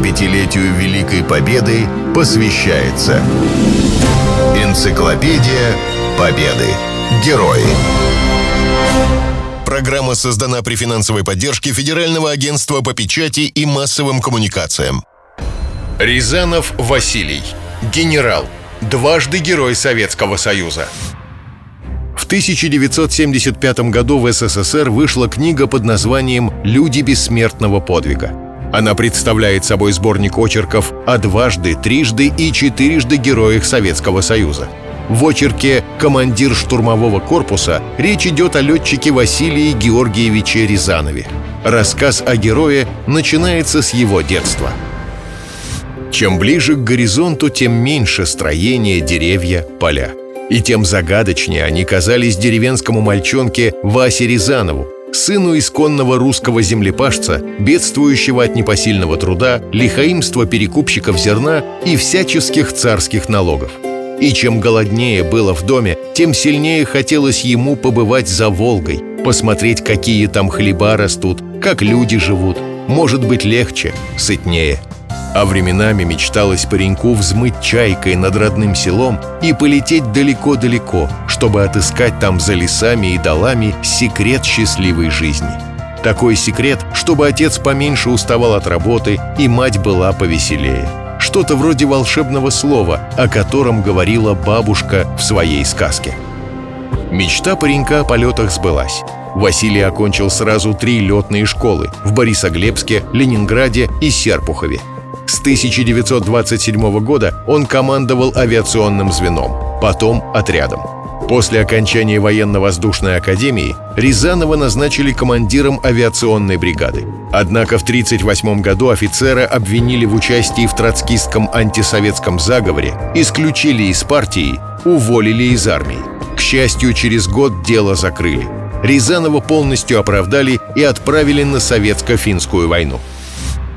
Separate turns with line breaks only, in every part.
75-летию Великой Победы посвящается Энциклопедия Победы. Герои. Программа создана при финансовой поддержке Федерального агентства по печати и массовым коммуникациям. Рязанов Василий. Генерал. Дважды Герой Советского Союза. В 1975 году в СССР вышла книга под названием «Люди бессмертного подвига». Она представляет собой сборник очерков о дважды, трижды и четырежды героях Советского Союза. В очерке «Командир штурмового корпуса» речь идет о летчике Василии Георгиевиче Рязанове. Рассказ о герое начинается с его детства. Чем ближе к горизонту, тем меньше строения, деревья, поля. И тем загадочнее они казались деревенскому мальчонке Васе Рязанову, сыну исконного русского землепашца, бедствующего от непосильного труда, лихаимства перекупщиков зерна и всяческих царских налогов. И чем голоднее было в доме, тем сильнее хотелось ему побывать за Волгой, посмотреть, какие там хлеба растут, как люди живут. Может быть, легче, сытнее – а временами мечталось пареньку взмыть чайкой над родным селом и полететь далеко-далеко, чтобы отыскать там за лесами и долами секрет счастливой жизни. Такой секрет, чтобы отец поменьше уставал от работы и мать была повеселее. Что-то вроде волшебного слова, о котором говорила бабушка в своей сказке. Мечта паренька о полетах сбылась. Василий окончил сразу три летные школы в Борисоглебске, Ленинграде и Серпухове – с 1927 года он командовал авиационным звеном, потом отрядом. После окончания военно-воздушной академии Рязанова назначили командиром авиационной бригады. Однако в 1938 году офицера обвинили в участии в троцкистском антисоветском заговоре, исключили из партии, уволили из армии. К счастью, через год дело закрыли. Рязанова полностью оправдали и отправили на советско-финскую войну.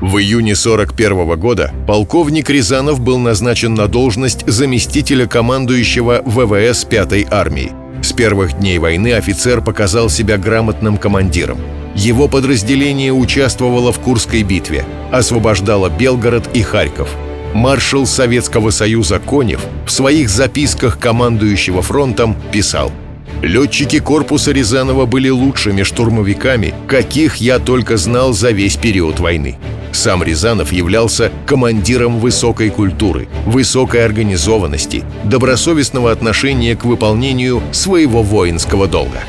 В июне 41 года полковник Рязанов был назначен на должность заместителя командующего ВВС 5-й армии. С первых дней войны офицер показал себя грамотным командиром. Его подразделение участвовало в Курской битве, освобождало Белгород и Харьков. Маршал Советского Союза Конев в своих записках командующего фронтом писал «Летчики корпуса Рязанова были лучшими штурмовиками, каких я только знал за весь период войны. Сам Рязанов являлся командиром высокой культуры, высокой организованности, добросовестного отношения к выполнению своего воинского долга.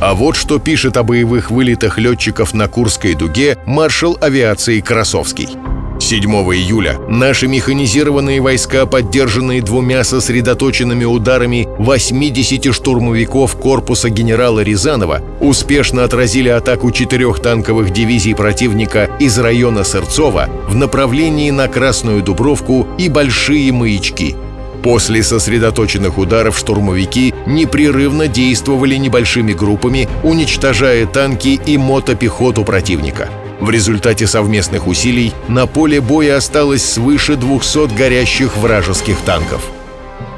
А вот что пишет о боевых вылетах летчиков на Курской дуге маршал авиации Красовский – 7 июля наши механизированные войска, поддержанные двумя сосредоточенными ударами 80 штурмовиков корпуса генерала Рязанова, успешно отразили атаку четырех танковых дивизий противника из района Сырцова в направлении на Красную Дубровку и Большие Маячки. После сосредоточенных ударов штурмовики непрерывно действовали небольшими группами, уничтожая танки и мотопехоту противника – в результате совместных усилий на поле боя осталось свыше 200 горящих вражеских танков.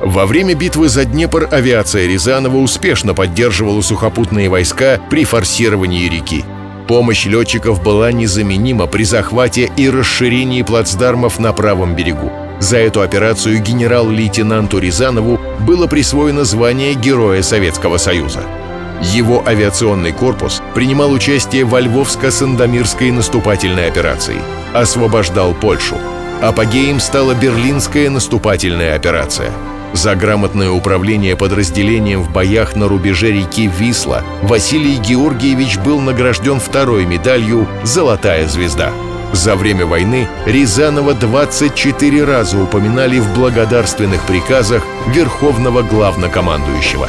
Во время битвы за Днепр авиация Рязанова успешно поддерживала сухопутные войска при форсировании реки. Помощь летчиков была незаменима при захвате и расширении плацдармов на правом берегу. За эту операцию генерал-лейтенанту Рязанову было присвоено звание Героя Советского Союза. Его авиационный корпус принимал участие во Львовско-Сандомирской наступательной операции, освобождал Польшу. Апогеем стала Берлинская наступательная операция. За грамотное управление подразделением в боях на рубеже реки Висла Василий Георгиевич был награжден второй медалью «Золотая звезда». За время войны Рязанова 24 раза упоминали в благодарственных приказах Верховного Главнокомандующего.